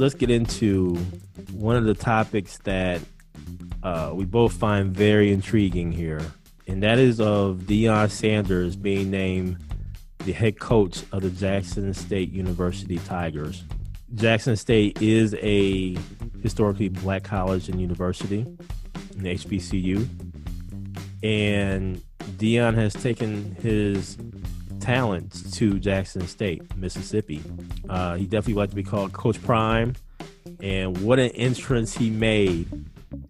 let's get into one of the topics that uh, we both find very intriguing here, and that is of Deion Sanders being named the head coach of the Jackson State University Tigers. Jackson State is a historically black college and university, an HBCU, and Deion has taken his talents to Jackson State, Mississippi. Uh, he definitely like to be called Coach Prime, and what an entrance he made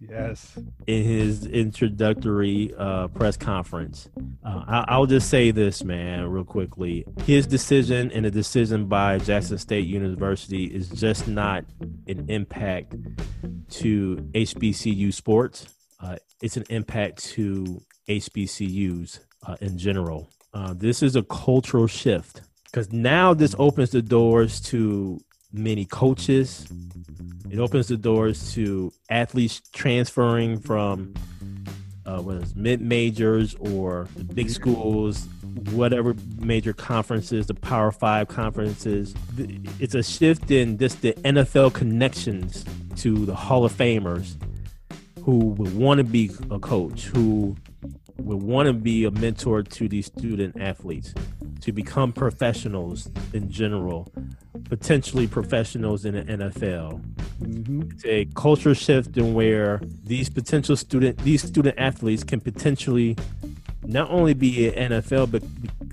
Yes. in his introductory uh, press conference. Uh, I- I'll just say this, man, real quickly. His decision and the decision by Jackson State University is just not an impact to HBCU sports. Uh, it's an impact to HBCUs uh, in general. Uh, this is a cultural shift because now this opens the doors to many coaches. It opens the doors to athletes transferring from uh, whether it's mid majors or the big schools, whatever major conferences, the Power Five conferences. It's a shift in just the NFL connections to the Hall of Famers who would want to be a coach, who would want to be a mentor to these student athletes to become professionals in general, potentially professionals in the NFL. It's mm-hmm. a culture shift in where these potential student these student athletes can potentially not only be an NFL but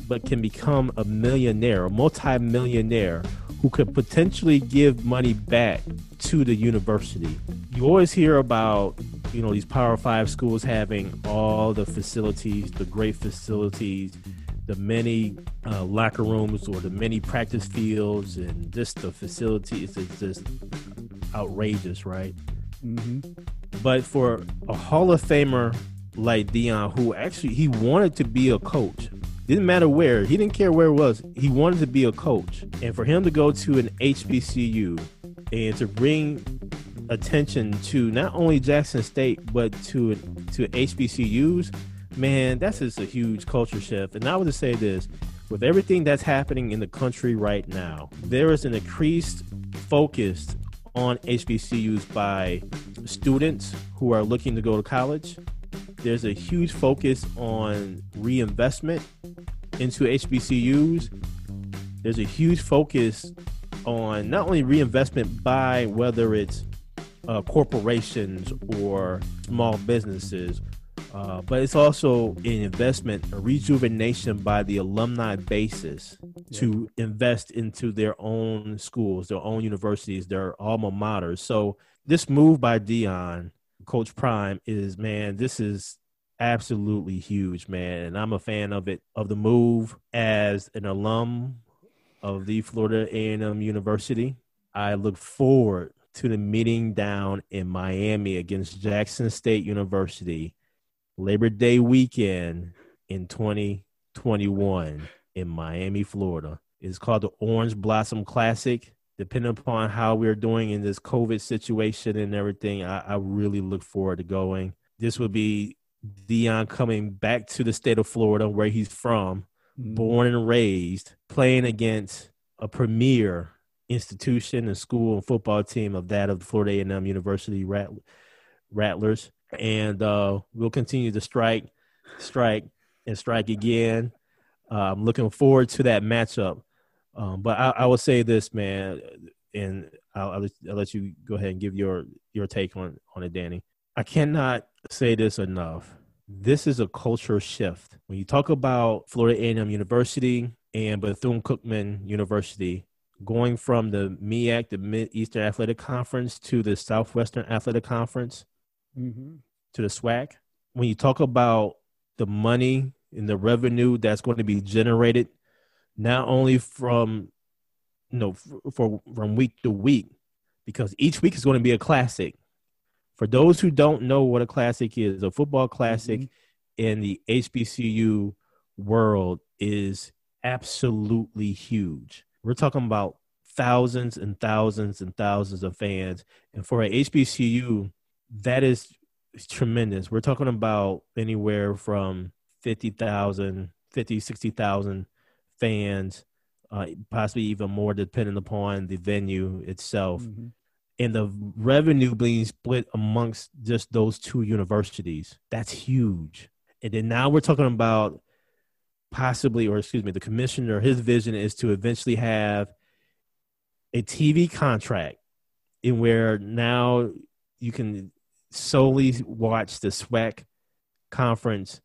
but can become a millionaire, a multi-millionaire who could potentially give money back to the university. You always hear about, you know, these Power 5 schools having all the facilities, the great facilities, the many uh, locker rooms or the many practice fields and just the facilities is just outrageous, right? hmm But for a Hall of Famer like Deion, who actually he wanted to be a coach, didn't matter where, he didn't care where it was. He wanted to be a coach, and for him to go to an HBCU and to bring attention to not only Jackson State but to to HBCUs, man, that's just a huge culture shift. And I would just say this: with everything that's happening in the country right now, there is an increased focus on HBCUs by students who are looking to go to college. There's a huge focus on reinvestment into HBCUs. There's a huge focus on not only reinvestment by whether it's uh, corporations or small businesses, uh, but it's also an investment, a rejuvenation by the alumni basis to invest into their own schools, their own universities, their alma maters. So this move by Deion, Coach Prime, is man, this is absolutely huge, man, and I'm a fan of it, of the move as an alum of the Florida A&M University. I look forward to the meeting down in Miami against Jackson State University Labor Day weekend in 2021 in Miami, Florida. It's called the Orange Blossom Classic. Depending upon how we're doing in this COVID situation and everything, I, I really look forward to going. This would be Deion coming back to the state of Florida, where he's from, mm-hmm. born and raised, playing against a premier institution and school and football team of that of the Florida A&M University Rat- Rattlers, and uh, we'll continue to strike, strike, and strike again. Uh, I'm looking forward to that matchup. Um, but I, I will say this, man, and I'll, I'll, let, I'll let you go ahead and give your your take on on it, Danny. I cannot say this enough. This is a cultural shift. When you talk about Florida A&M University and Bethune-Cookman University, going from the MEAC, the Mid Eastern Athletic Conference, to the Southwestern Athletic Conference, hmm to the SWAC. When you talk about the money and the revenue that's going to be generated, not only from you know for from week to week, because each week is going to be a classic. For those who don't know what a classic is, a football classic in the HBCU world is absolutely huge. We're talking about thousands and thousands and thousands of fans. And for a HBCU, that is tremendous. We're talking about anywhere from 50,000, 50, 60,000 fans, uh, possibly even more depending upon the venue itself. Mhm. and the revenue being split amongst just those two universities. That's huge. And then now we're talking about possibly, or excuse me, the commissioner, his vision is to eventually have a TV contract in where now you can solely watch the SWAC conference,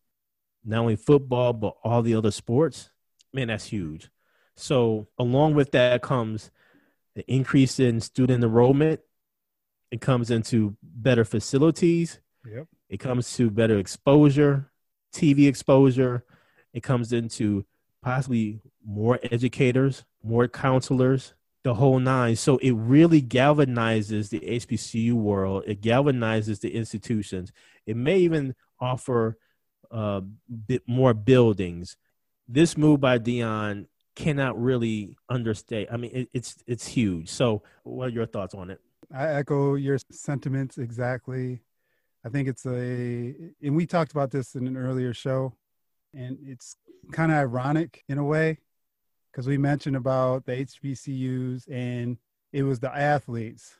not only football, but all the other sports. Man, that's huge. So, along with that comes the increase in student enrollment. It comes into better facilities. Yep. It comes to better exposure, TV exposure. It comes into possibly more educators, more counselors, the whole nine. So it really galvanizes the HBCU world. It galvanizes the institutions. It may even offer uh, bit more buildings. This move by Deion cannot really understate. I mean, it, it's it's huge. So, what are your thoughts on it? I echo your sentiments exactly. I think it's a, and we talked about this in an earlier show, and it's kind of ironic in a way because we mentioned about the HBCUs and it was the athletes.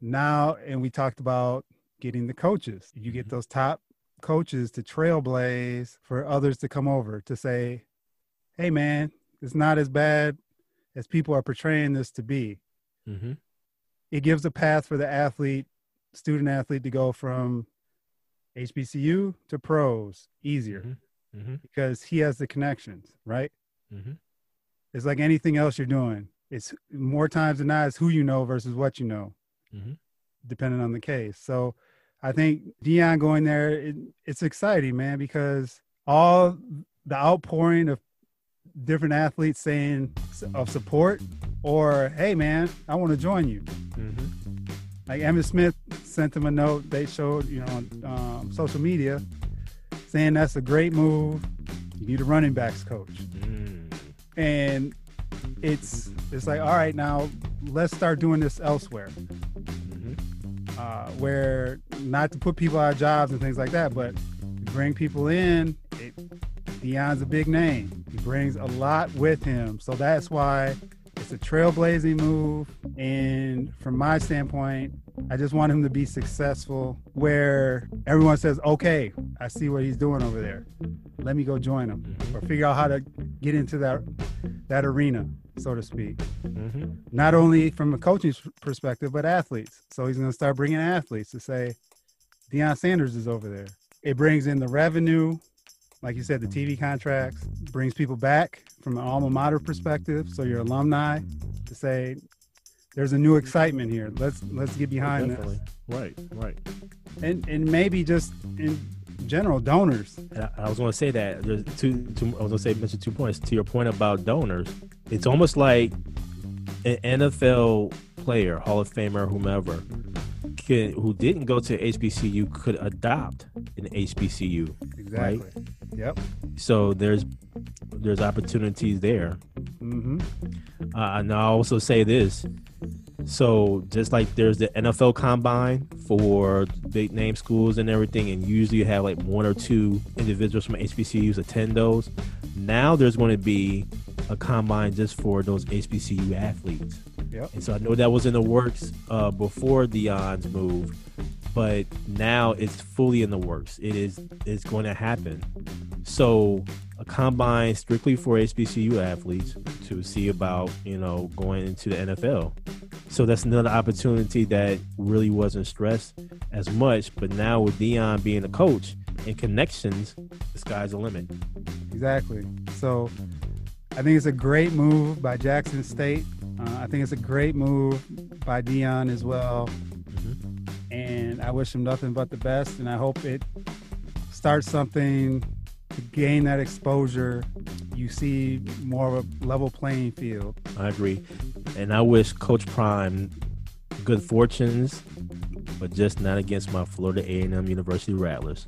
Now, and we talked about getting the coaches. You get mm-hmm. those top coaches to trailblaze for others to come over to say, hey, man, it's not as bad as people are portraying this to be. Mm-hmm. It gives a path for the athlete, student athlete, to go from HBCU to pros easier mm-hmm. Mm-hmm. because he has the connections, right? Mm-hmm. It's like anything else you're doing. It's more times than not, it's who you know versus what you know, mm-hmm. depending on the case. So I think Deion going there, it, it's exciting, man, because all the outpouring of different athletes saying of support or, hey, man, I want to join you. Mm-hmm. Like Emmitt Smith sent him a note. They showed, you know, on um, social media saying that's a great move. You need a running backs coach. Mm and it's it's like all right now let's start doing this elsewhere mm-hmm. uh, where not to put people out of jobs and things like that but bring people in it, Deion's a big name he brings a lot with him so that's why it's a trailblazing move and from my standpoint I just want him to be successful where everyone says, okay, I see what he's doing over there. Let me go join him mm-hmm. or figure out how to get into that, that arena, so to speak. Mm-hmm. Not only from a coaching perspective, but athletes. So he's going to start bringing athletes to say, Deion Sanders is over there. It brings in the revenue, like you said, the TV contracts, brings people back from an alma mater perspective. So your alumni to say, there's a new excitement here. Let's let's get behind Definitely. this. Right, right. And and maybe just in general donors. I, I was going to say that. There's two, two. I was going to say mention two points to your point about donors. It's almost like an NFL player, Hall of Famer, whomever, can, who didn't go to HBCU could adopt an HBCU. Exactly. Right? Yep. So there's there's opportunities there. Mm-hmm. Uh, and I also say this. So just like there's the NFL combine for big name schools and everything, and usually you have like one or two individuals from HBCUs attend those. Now there's going to be a combine just for those HBCU athletes. Yep. And so I know that was in the works uh, before Deion's move, but now it's fully in the works. It is it's going to happen. So combine strictly for HBCU athletes to see about you know going into the NFL. So that's another opportunity that really wasn't stressed as much. But now with Deion being a coach and connections, the sky's the limit. Exactly. So I think it's a great move by Jackson State. Uh, I think it's a great move by Deion as well. Mm-hmm. And I wish him nothing but the best. And I hope it starts something gain that exposure. You see more of a level playing field. I agree. And I wish Coach Prime good fortunes, but just not against my Florida A&M University Rattlers.